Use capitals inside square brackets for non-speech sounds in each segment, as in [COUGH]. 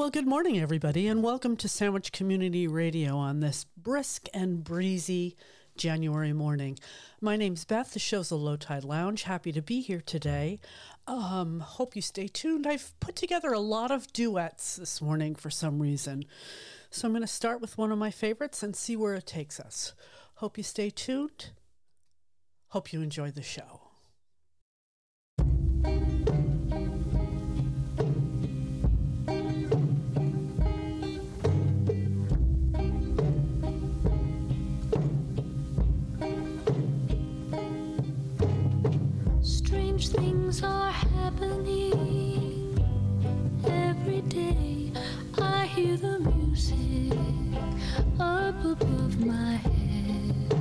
Well, good morning, everybody, and welcome to Sandwich Community Radio on this brisk and breezy January morning. My name's Beth. The show's a Low Tide Lounge. Happy to be here today. Um, hope you stay tuned. I've put together a lot of duets this morning for some reason. So I'm going to start with one of my favorites and see where it takes us. Hope you stay tuned. Hope you enjoy the show. Things are happening every day. I hear the music up above my head.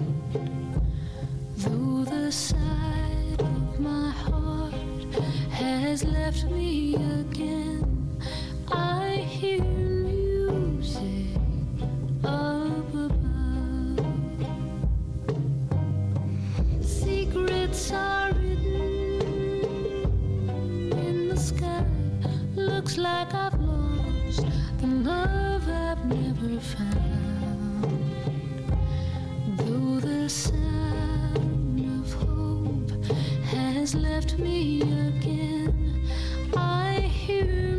Though the side of my heart has left me again, I hear looks like I've lost the love I've never found. Though the sound of hope has left me again, I hear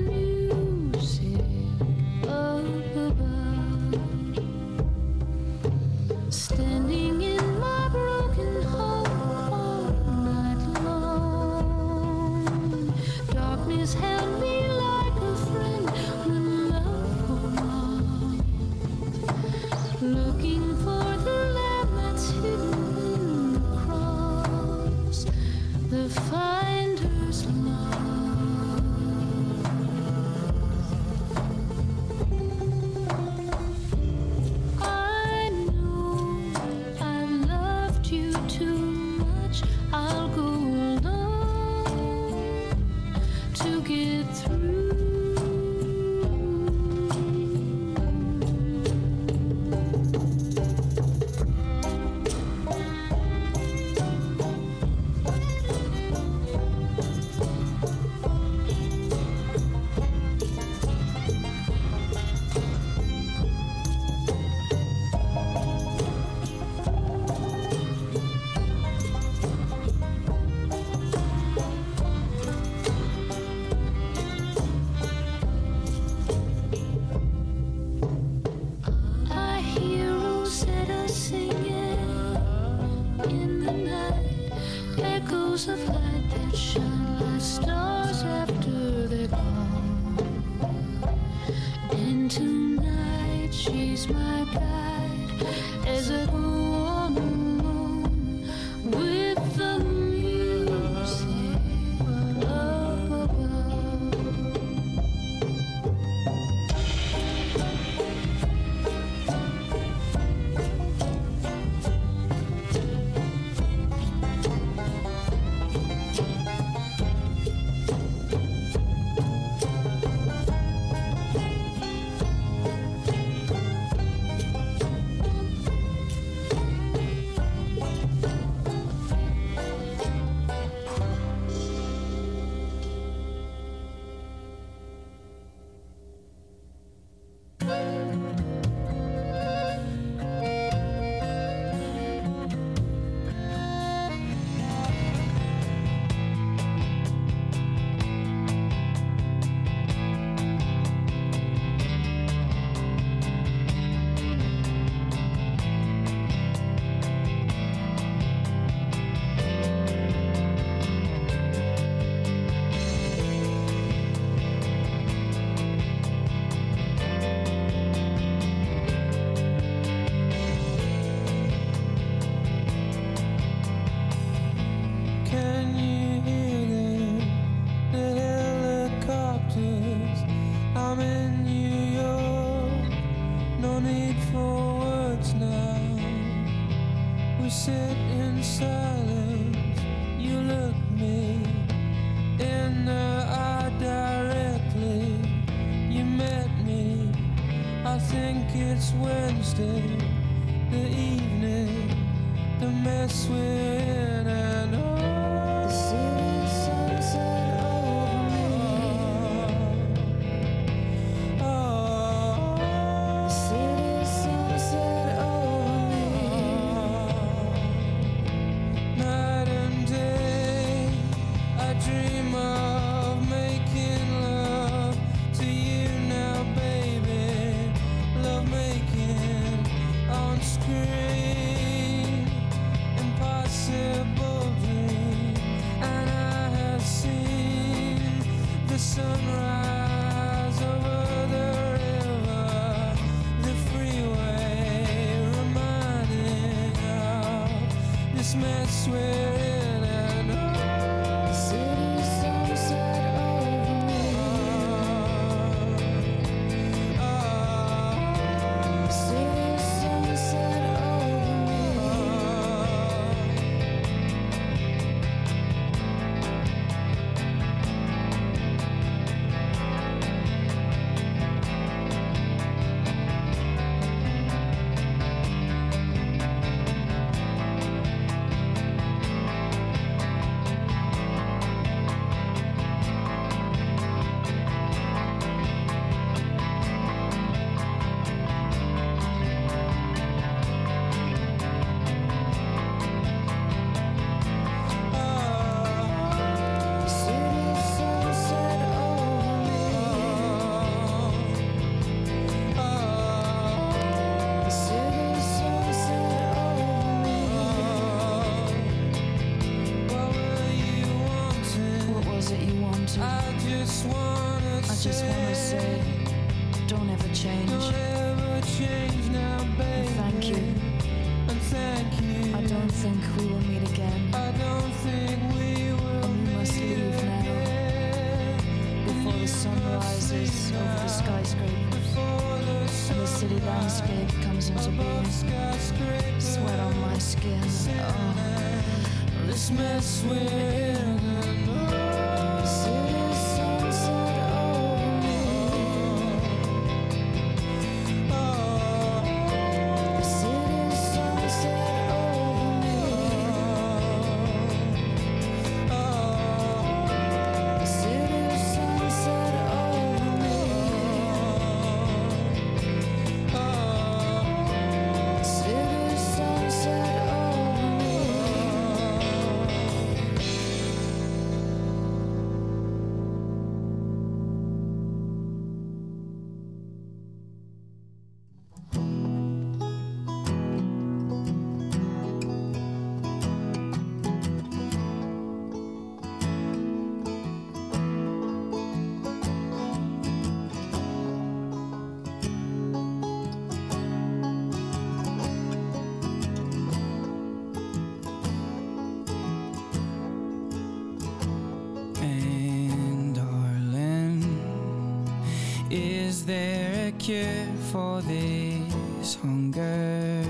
Is there a cure for this hunger?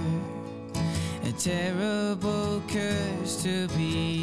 A terrible curse to be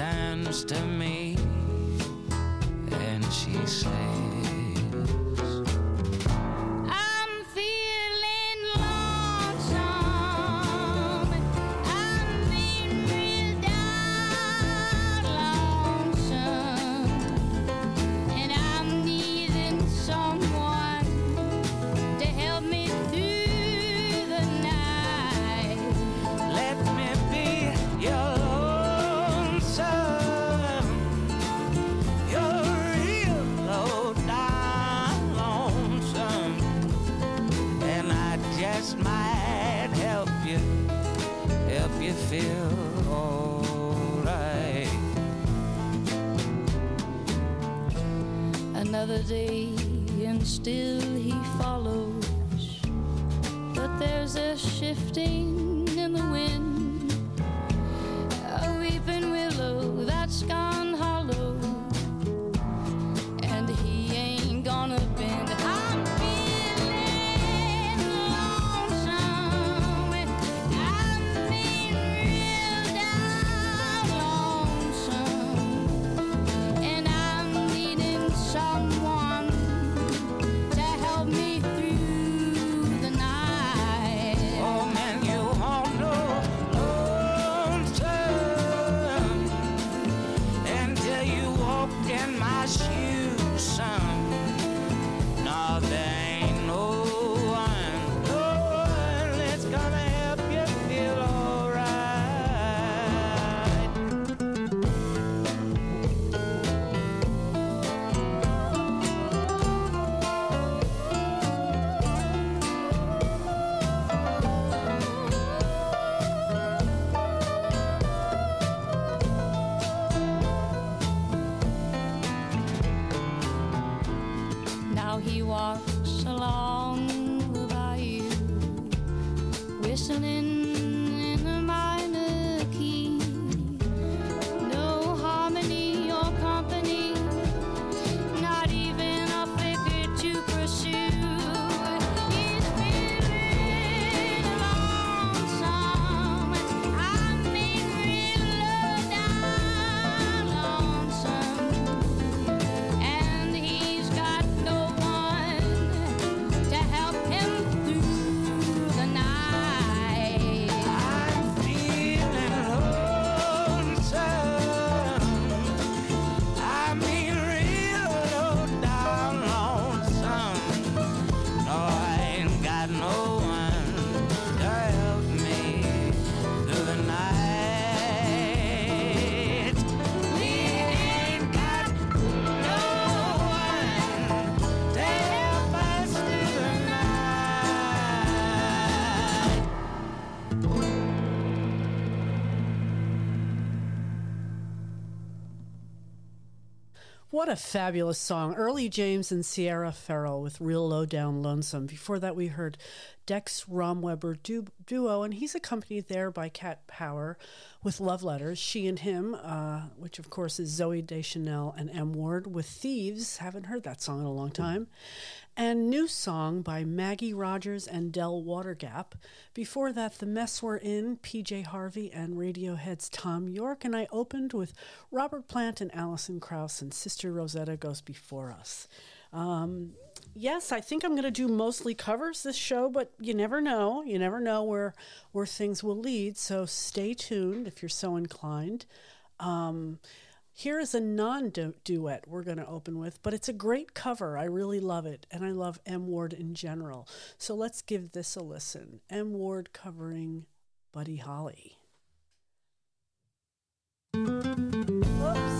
she to me. And she says, What a fabulous song. Early James and Sierra Farrell with Real Low Down Lonesome. Before that, we heard Dex Romweber du- duo, and he's accompanied there by Cat Power with Love Letters. She and Him, uh, which of course is Zooey Deschanel and M. Ward with Thieves. Haven't heard that song in a long time. And new song by Maggie Rogers and Del Water Gap. Before that, The Mess We're In, PJ Harvey and Radiohead's Thom Yorke. And I opened with Robert Plant and Alison Krauss and Sister Rosetta Goes Before Us. Um, yes, I think I'm going to do mostly covers this show, but you never know. You never know where where things will lead. So stay tuned if you're so inclined. Um, here is a non duet we're going to open with, but it's a great cover. I really love it, and I love M Ward in general. So let's give this a listen. M Ward covering Buddy Holly. Oops.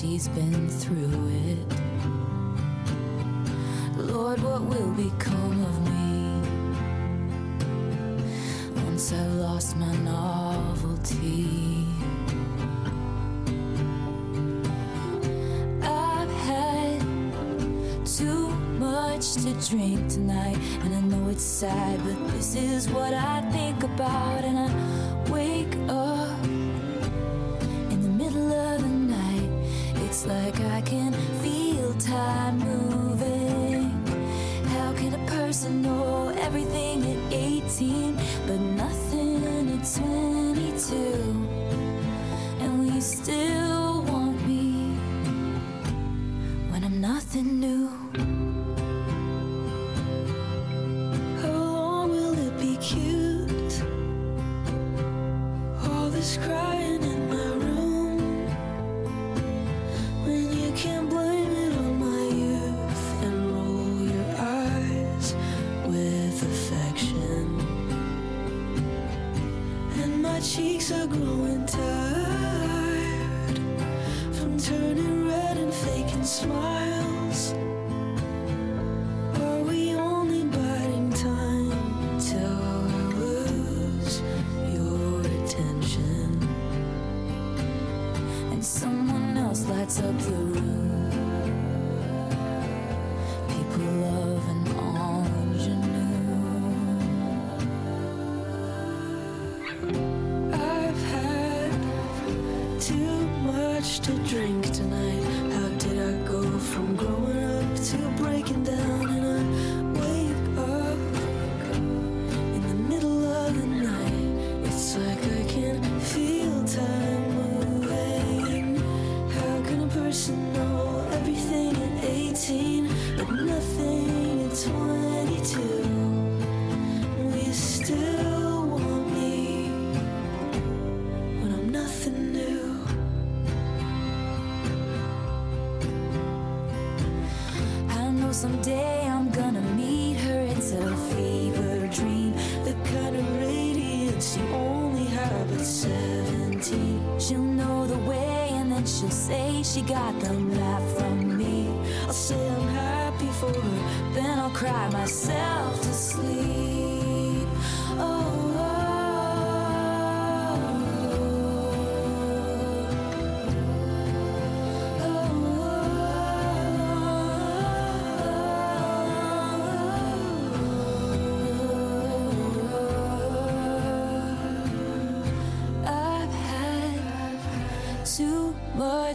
she's been through it. Lord, what will become of me once I've lost my novelty? I've had too much to drink tonight, and I know it's sad, but this is what I think about, and I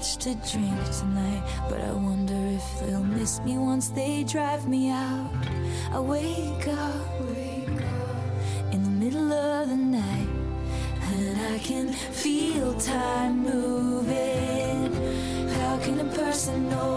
much to drink tonight, but I wonder if they'll miss me once they drive me out. I wake up, wake up in the middle of the night, and I can feel time moving. How can a person know?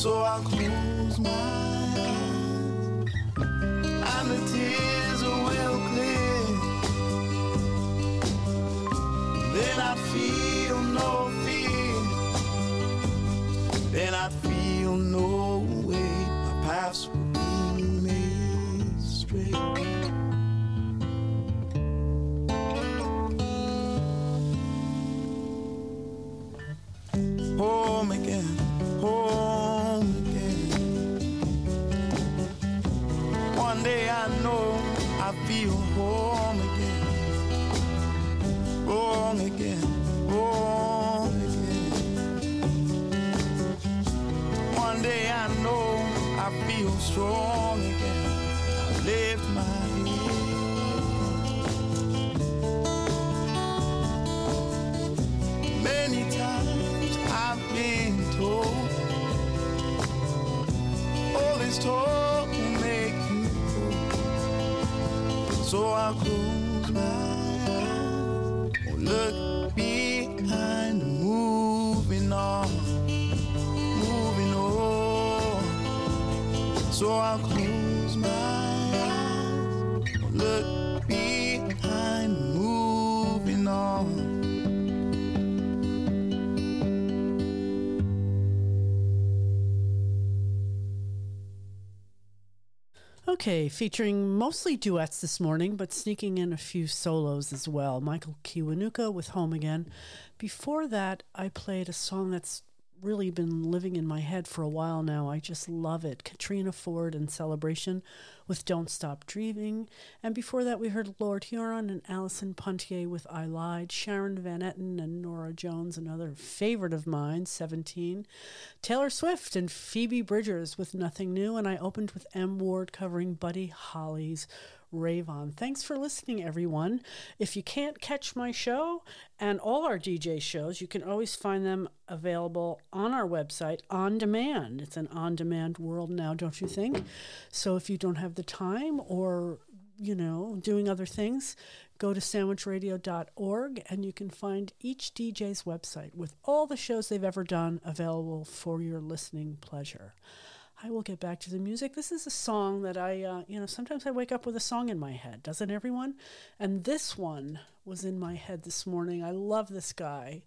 So I'll close my eyes, and the tears So I'll close my eyes, look behind, moving on. Okay, featuring mostly duets this morning, but sneaking in a few solos as well. Michael Kiwanuka with Home Again. Before that, I played a song that's really been living in my head for a while now. I just love it. Katrina Ford and Celebration with Don't Stop Dreaming. And before that, we heard Lord Huron and Allison Ponthier with I Lied. Sharon Van Etten and Norah Jones, another favorite of mine, 17. Taylor Swift and Phoebe Bridgers with Nothing New. And I opened with M. Ward covering Buddy Holly's Rave. Thanks for listening, everyone. If you can't catch my show and all our DJ shows, you can always find them available on our website on demand. It's an on demand world now, don't you think? So if you don't have the time or you know, doing other things, go to sandwichradio.org and you can find each DJ's website with all the shows they've ever done available for your listening pleasure. I will get back to the music. This is a song that I, uh, you know, sometimes I wake up with a song in my head, doesn't everyone? And this one was in my head this morning. I love this guy.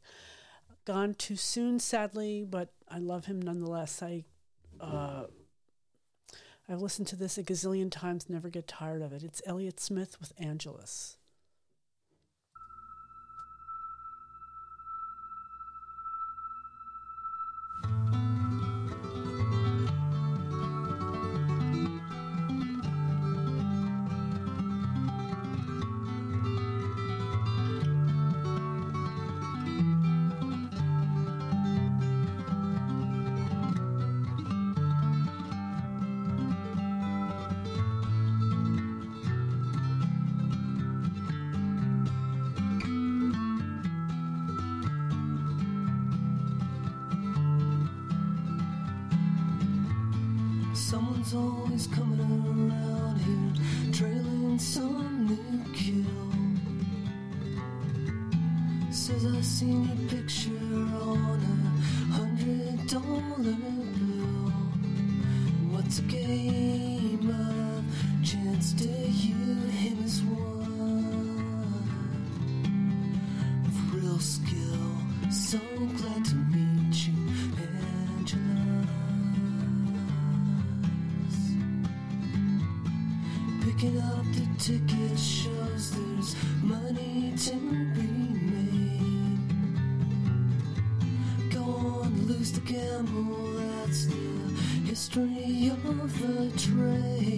Gone too soon, sadly, but I love him nonetheless. I, uh, I've listened to this a gazillion times, never get tired of it. It's Elliott Smith with Angeles. picture on a hundred dollar bill. What's a game of chance to you? Him is one of real skill. So glad to meet you, Angeles. Picking up the ticket shows there's money to be. history of the trade.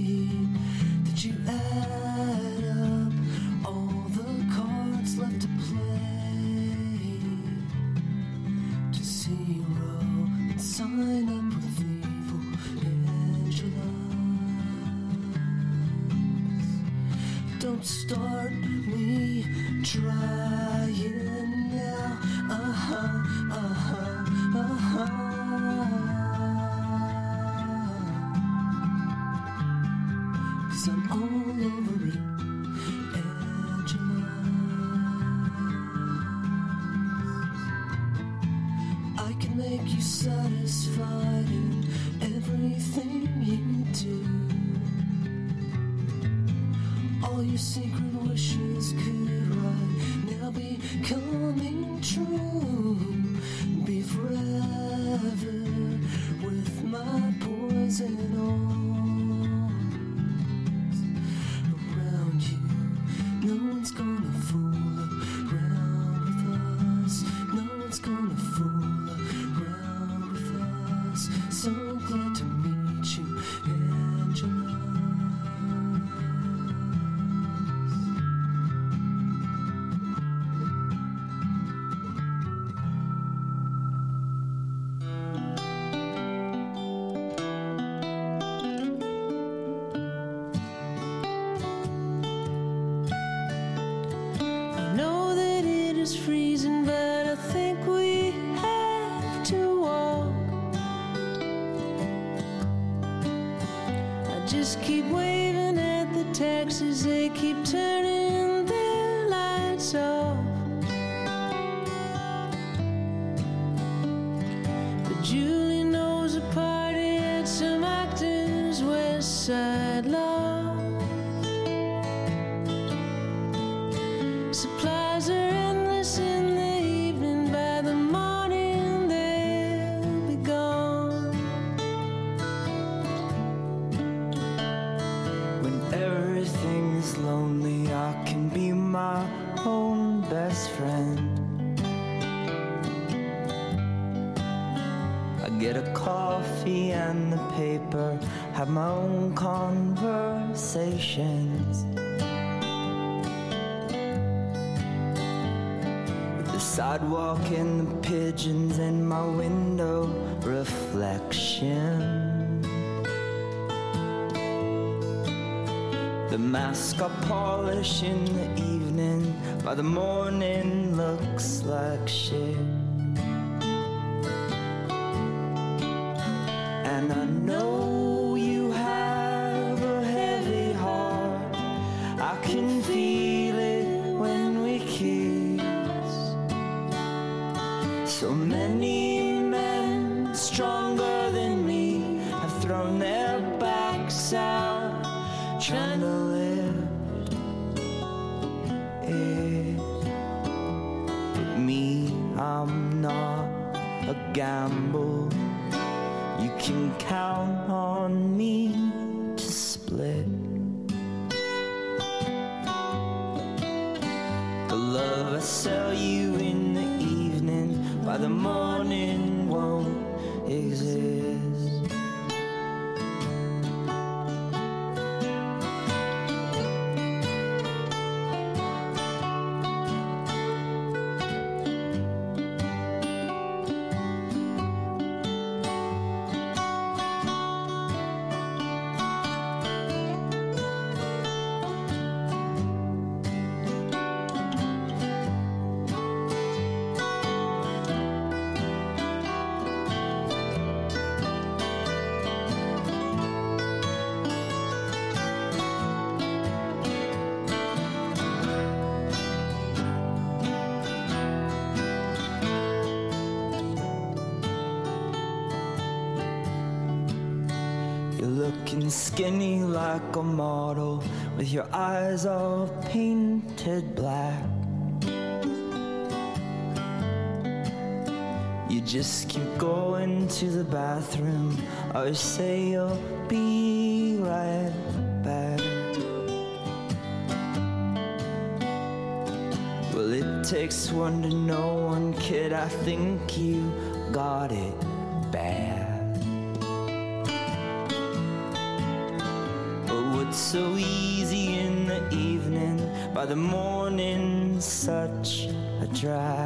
Skinny like a model, with your eyes all painted black. You just keep going to the bathroom, or say you'll be right back. Well, it takes one to know one, kid. I think you the morning, such a drag.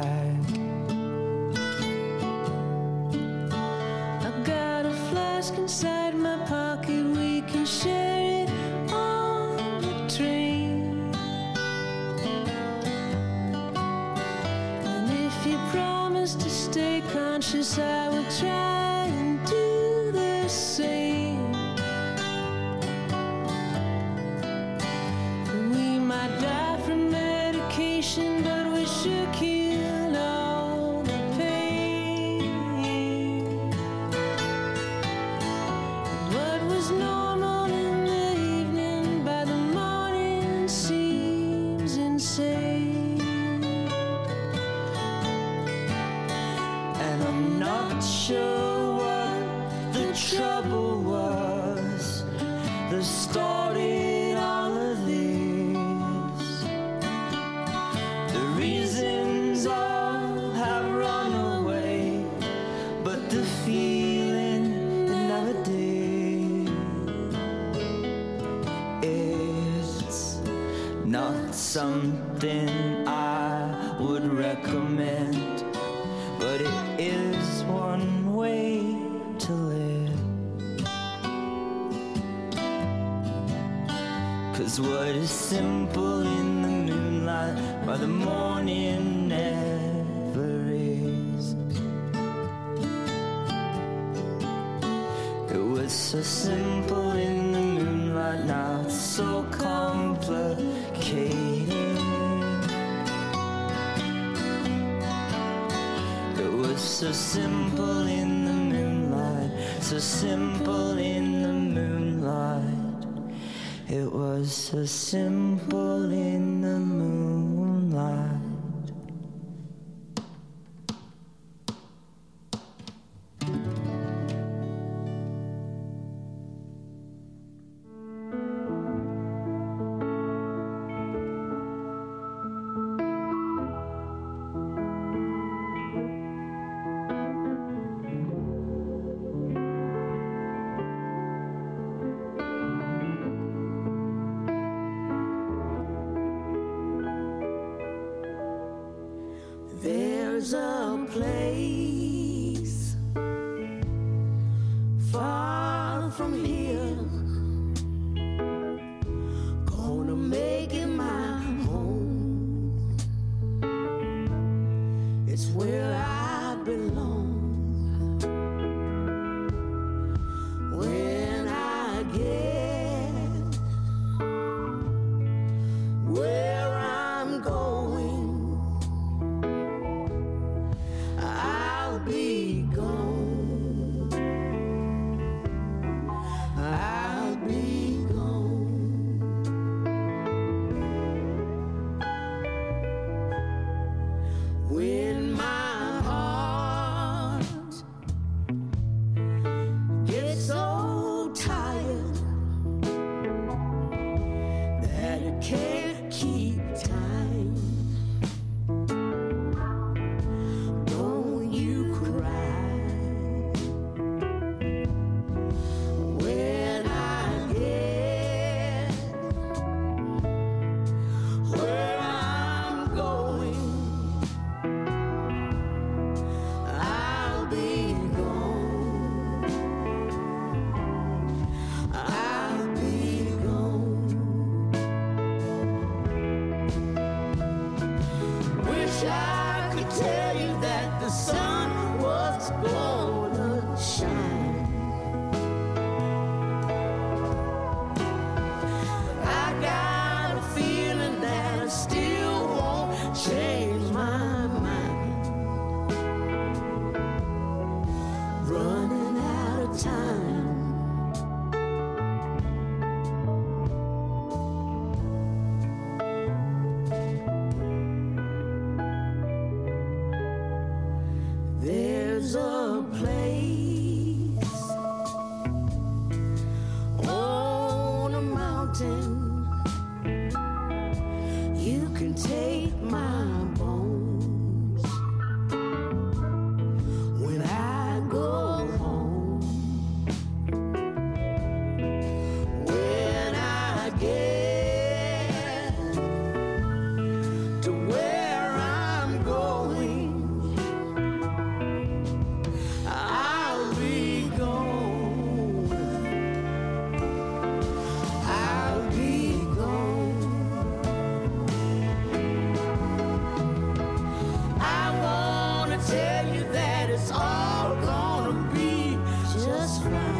Something I would recommend but it is one way to live. Cause what is simple in the moonlight by the morning never is. It was so simple in the moonlight, now it's so complicated. It was so simple in the moonlight, so simple in the moonlight. It was so simple in the moonlight. Just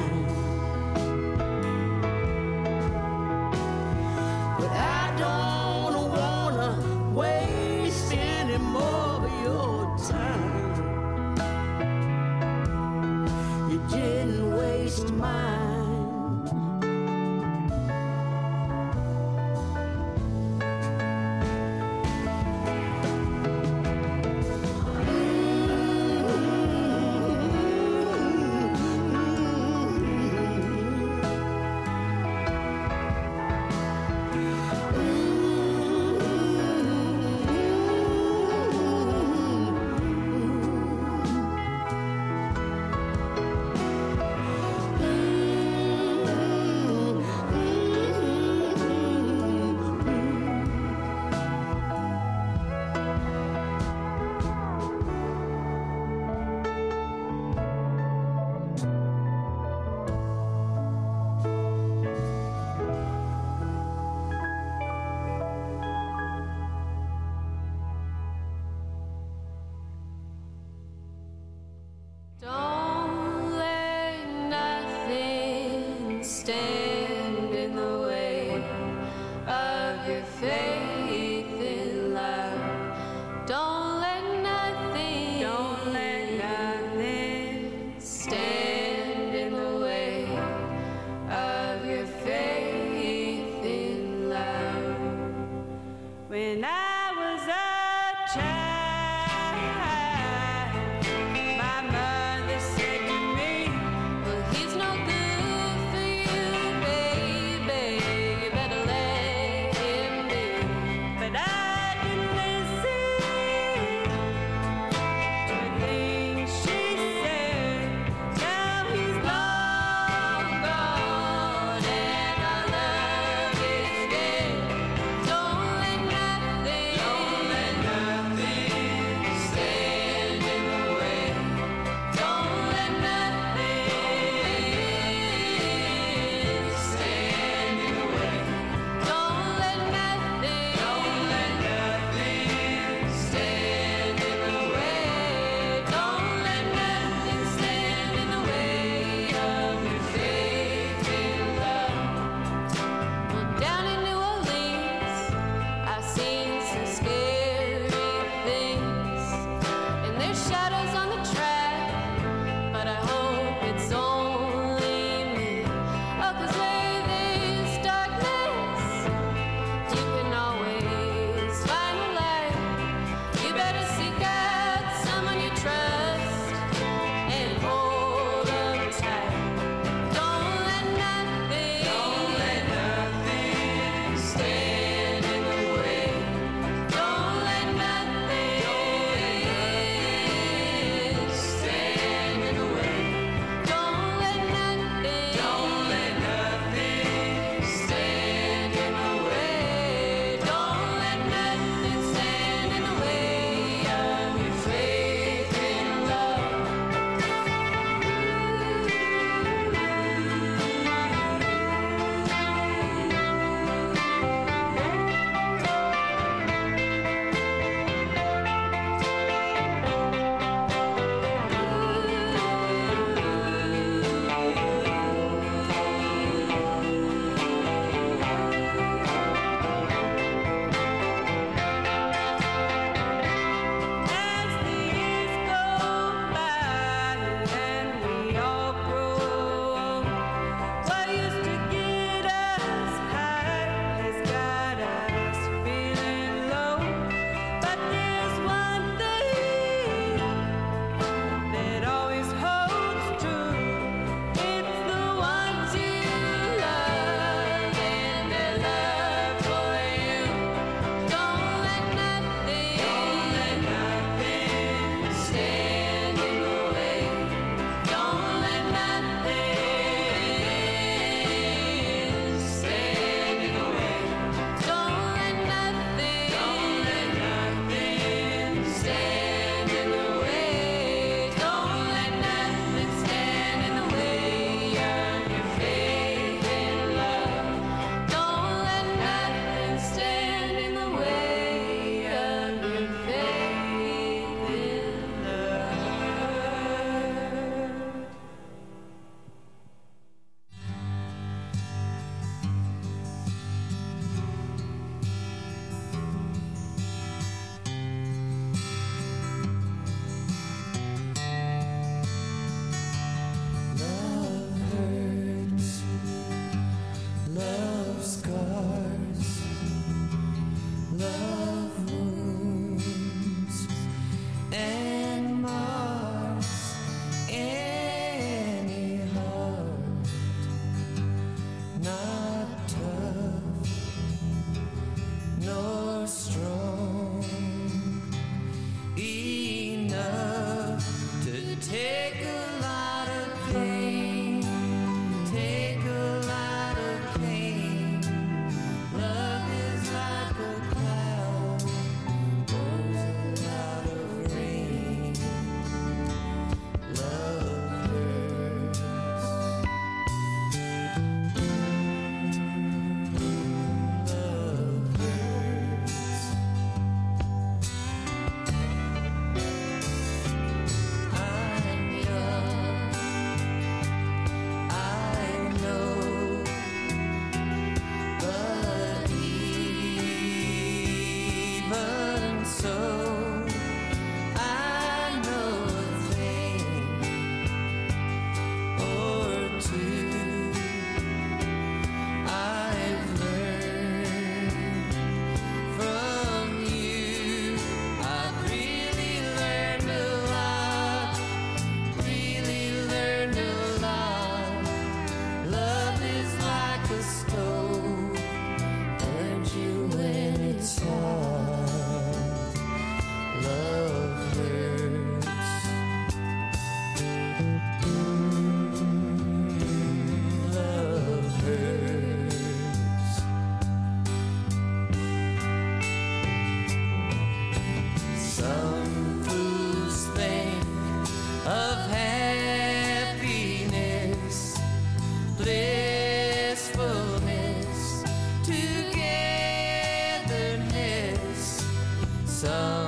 Some.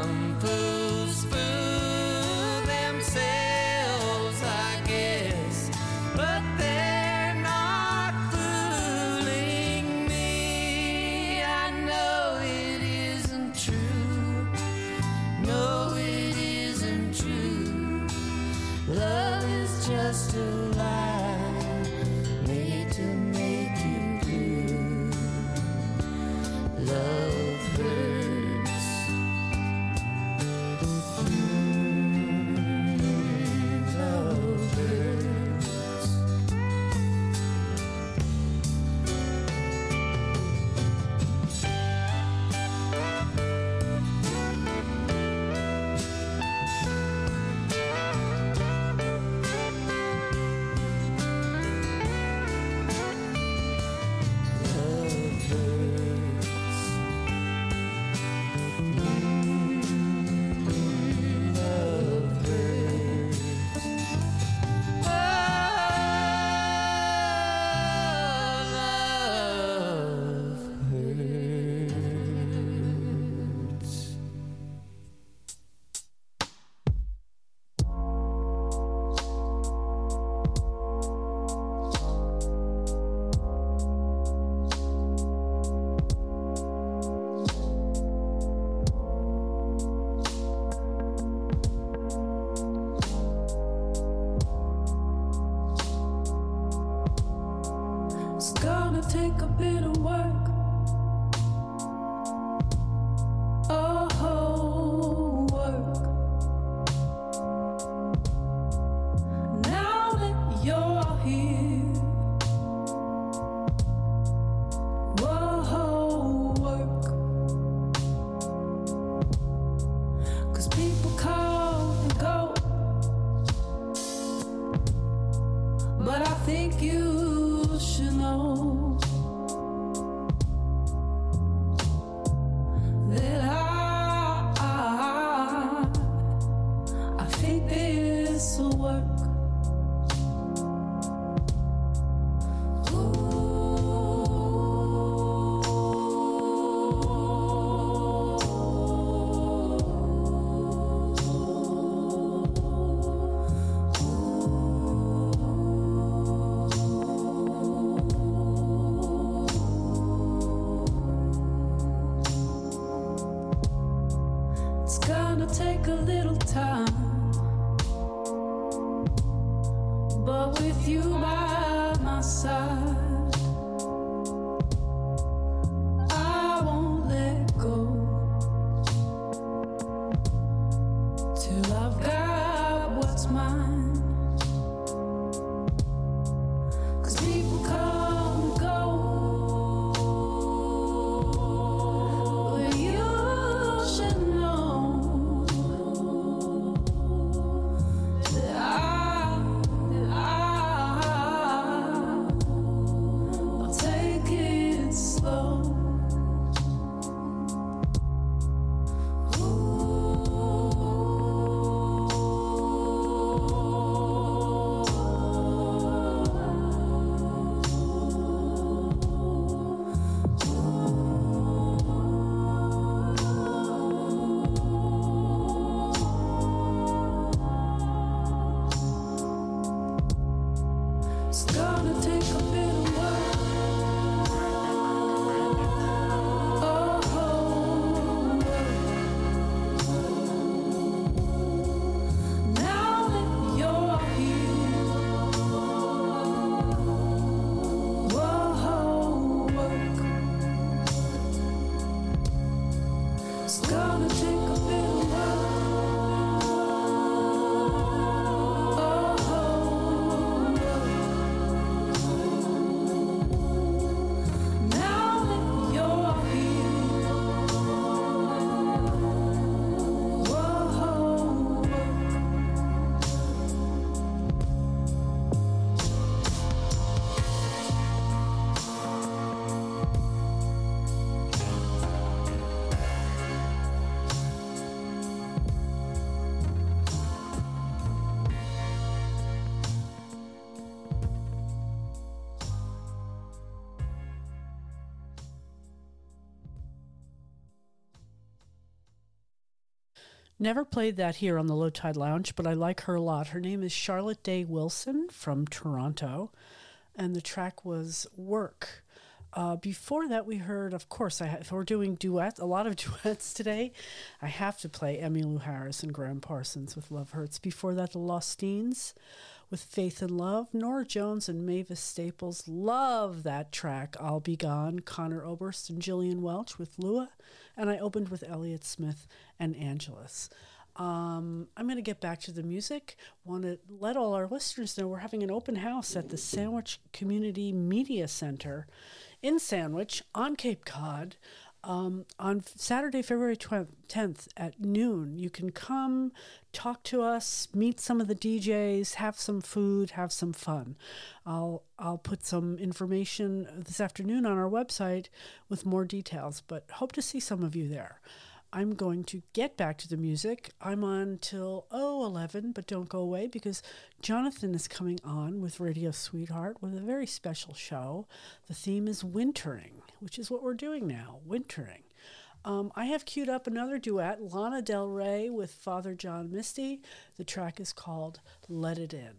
Never played that here on the Low Tide Lounge, but I like her a lot. Her name is Charlotte Day Wilson from Toronto, and the track was Work. Uh, before that, we heard, of course, I we're doing duets, a lot of [LAUGHS] duets today. I have to play Emmylou Harris and Gram Parsons with Love Hurts. Before that, the Lostines with Faith and Love. Norah Jones and Mavis Staples love that track, I'll Be Gone. Conor Oberst and Gillian Welch with Lua. And I opened with Elliott Smith and Angeles. Um, I'm going to get back to the music. Want to let all our listeners know we're having an open house at the Sandwich Community Media Center in Sandwich on Cape Cod um, on Saturday, February 10th at noon. You can come, talk to us, meet some of the DJs, have some food, have some fun. I'll I'll put some information this afternoon on our website with more details, but hope to see some of you there. I'm going to get back to the music. I'm on till oh 11, but don't go away because Jonathan is coming on with Radio Sweetheart with a very special show. The theme is wintering, which is what we're doing now, wintering. Um, I have queued up another duet, Lana Del Rey with Father John Misty. The track is called Let It In.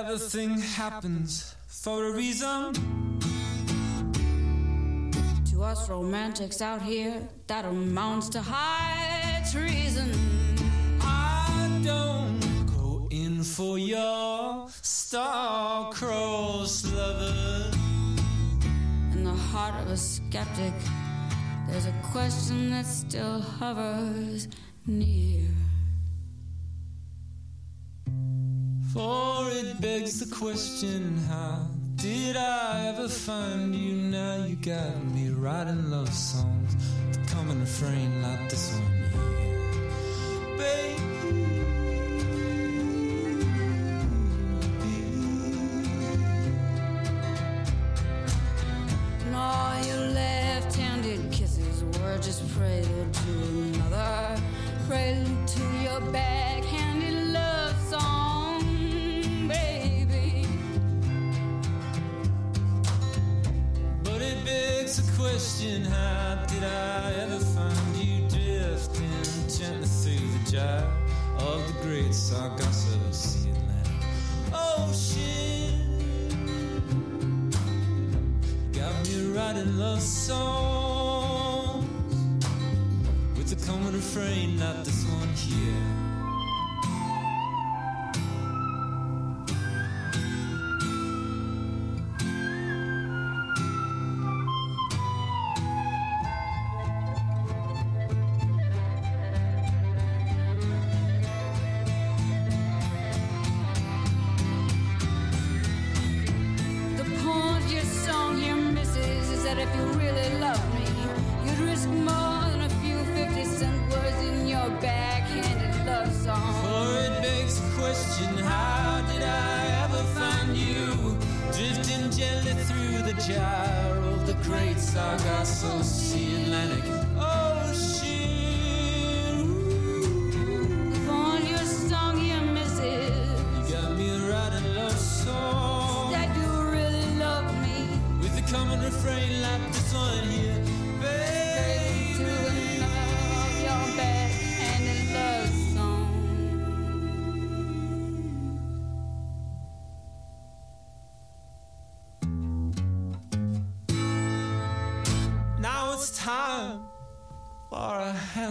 Everything happens for a reason. To us romantics out here, that amounts to high treason. I don't go in for your star-crossed lover. In the heart of a skeptic, there's a question that still hovers begs the question, how did I ever find you? Now you got me writing love songs to come in refrain like this one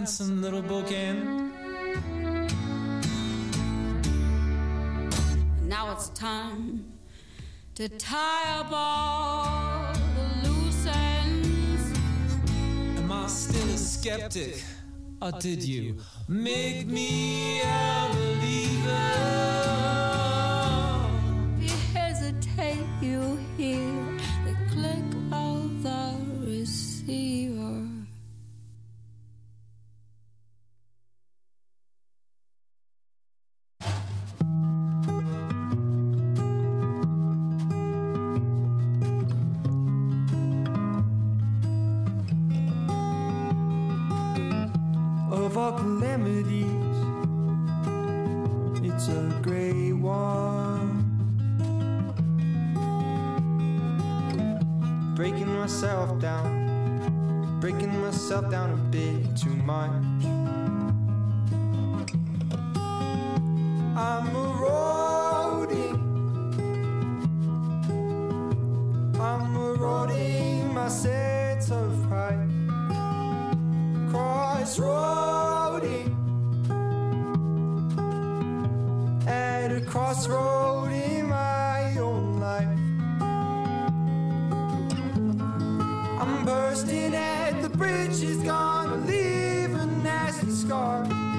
handsome little bookend. Now it's time to tie up all the loose ends. Am I still a skeptic? Or did you make me a believer? Nasty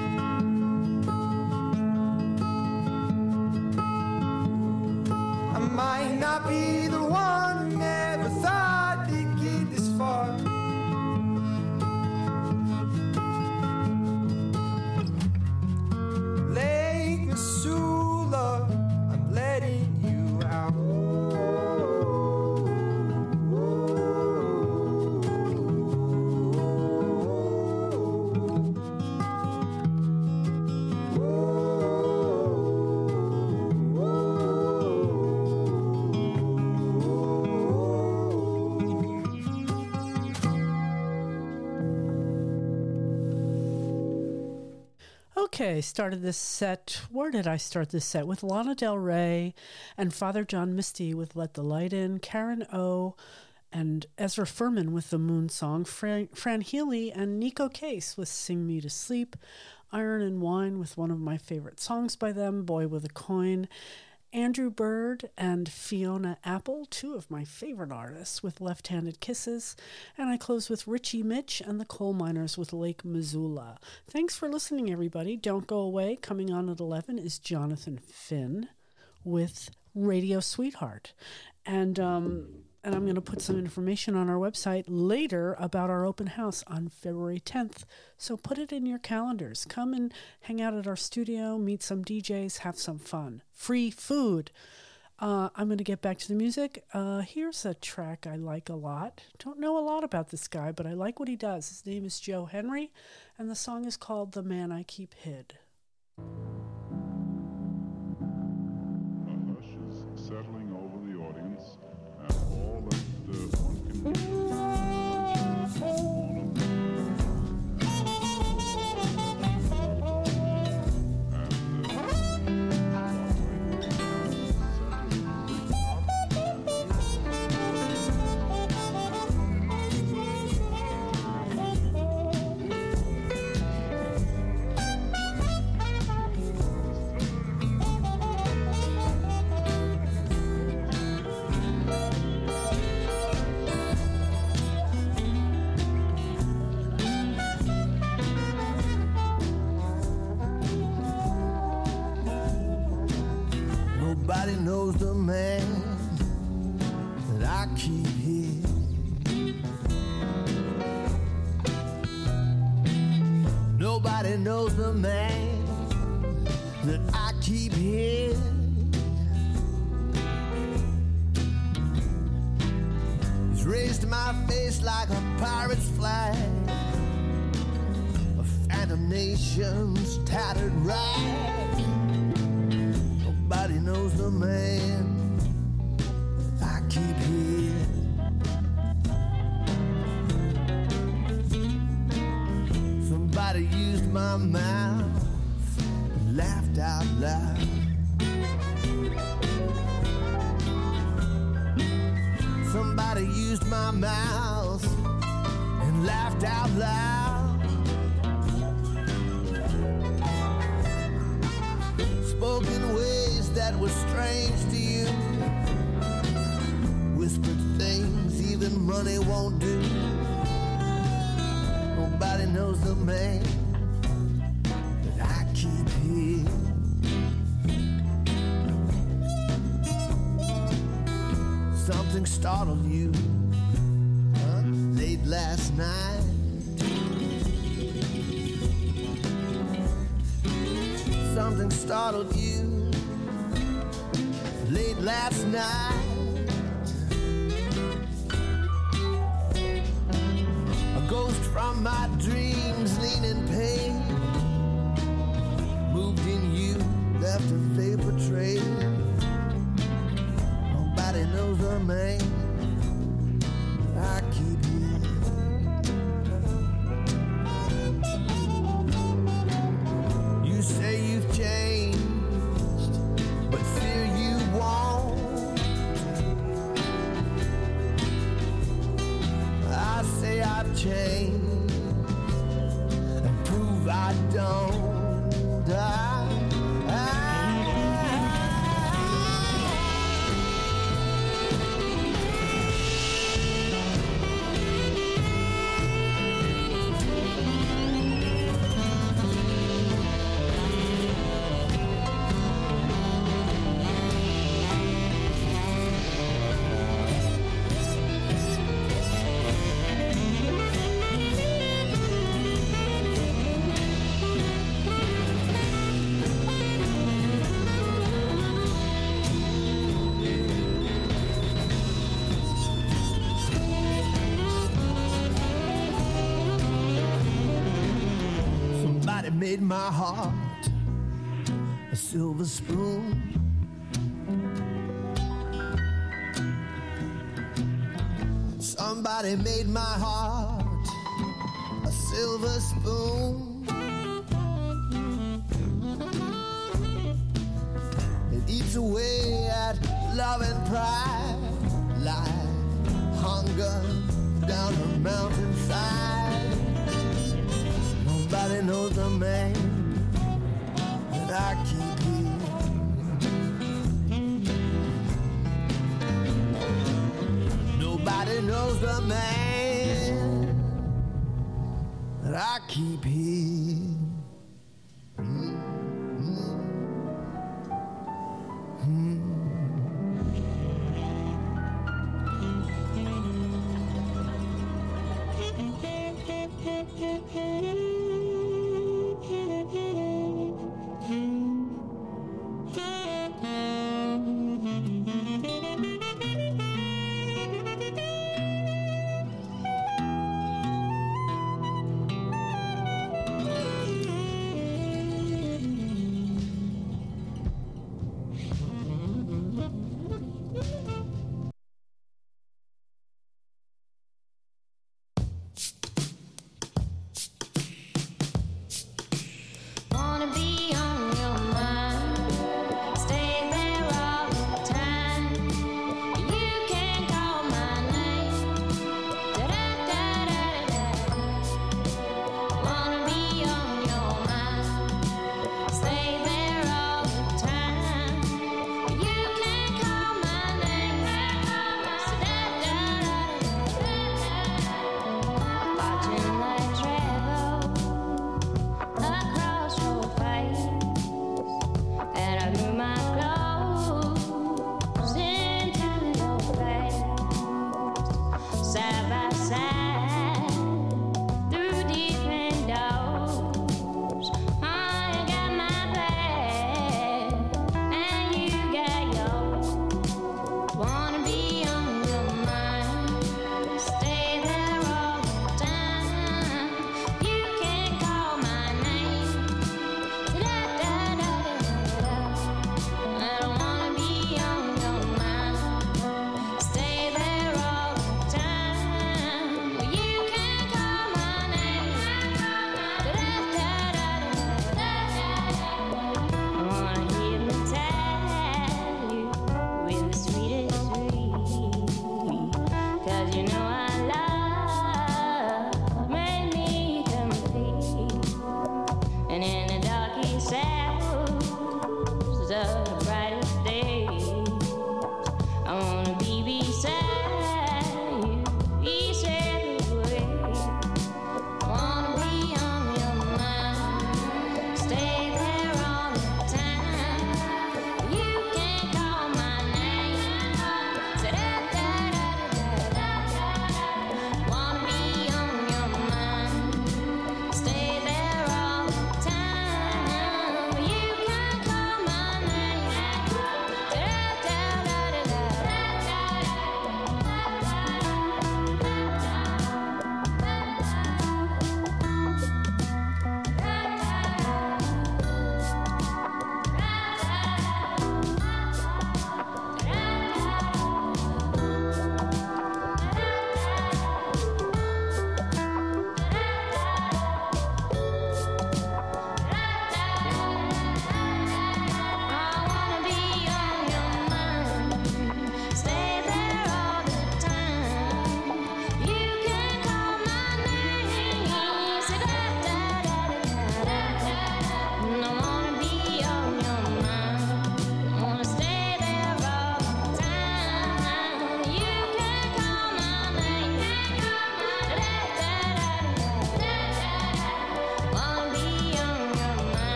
started this set. Where did I start this set? With Lana Del Rey and Father John Misty with Let the Light In, Karen O and Ezra Furman with the Moon Song, Fran, Fran Healy and Neko Case with Sing Me to Sleep, Iron and Wine with one of my favorite songs by them, Boy with a Coin, Andrew Bird and Fiona Apple, two of my favorite artists, with Left Handed Kisses. And I close with Richy Mitch and the Coal Miners with Lake Missoula. Thanks for listening, everybody. Don't go away. Coming on at 11 is Jonathan Finn with Radio Sweetheart. And, um, and I'm going to put some information on our website later about our open house on February 10th. So put it in your calendars. Come and hang out at our studio, meet some DJs, have some fun. Free food. Uh, I'm going to get back to the music. Uh, here's a track I like a lot. Don't know a lot about this guy, but I like what he does. His name is Joe Henry, and the song is called The Man I Keep Hid. Uh, [LAUGHS] even money won't do. Nobody knows the man that I keep here. Something startled you huh? late last night. something startled you late last night. My dreams, lean in pain, moved in you, left a vapor trail. Nobody knows her man my heart a silver spoon.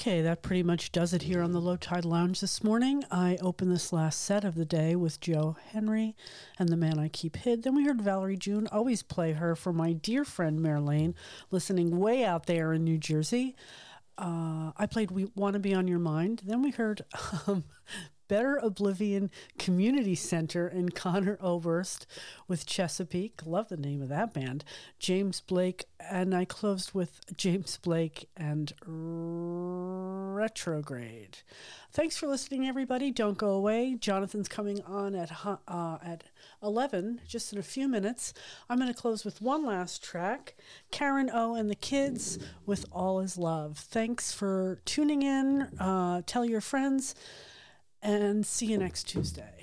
Okay, that pretty much does it here on the Low Tide Lounge this morning. I opened this last set of the day with Joe Henry and The Man I Keep Hid. Then we heard Valerie June, always play her for my dear friend Marlene, listening way out there in New Jersey. Uh, I played We Want to Be on Your Mind. Then we heard [LAUGHS] um, Better Oblivion Community Center in Conor Oberst with Chesapeake. Love the name of that band. James Blake. And I closed with James Blake and Retrograde. Thanks for listening, everybody. Don't go away. Jonathan's coming on at uh, at 11, just in a few minutes. I'm going to close with one last track Karen O and the Kids with All Is Love. Thanks for tuning in. Uh, tell your friends and see you next Tuesday.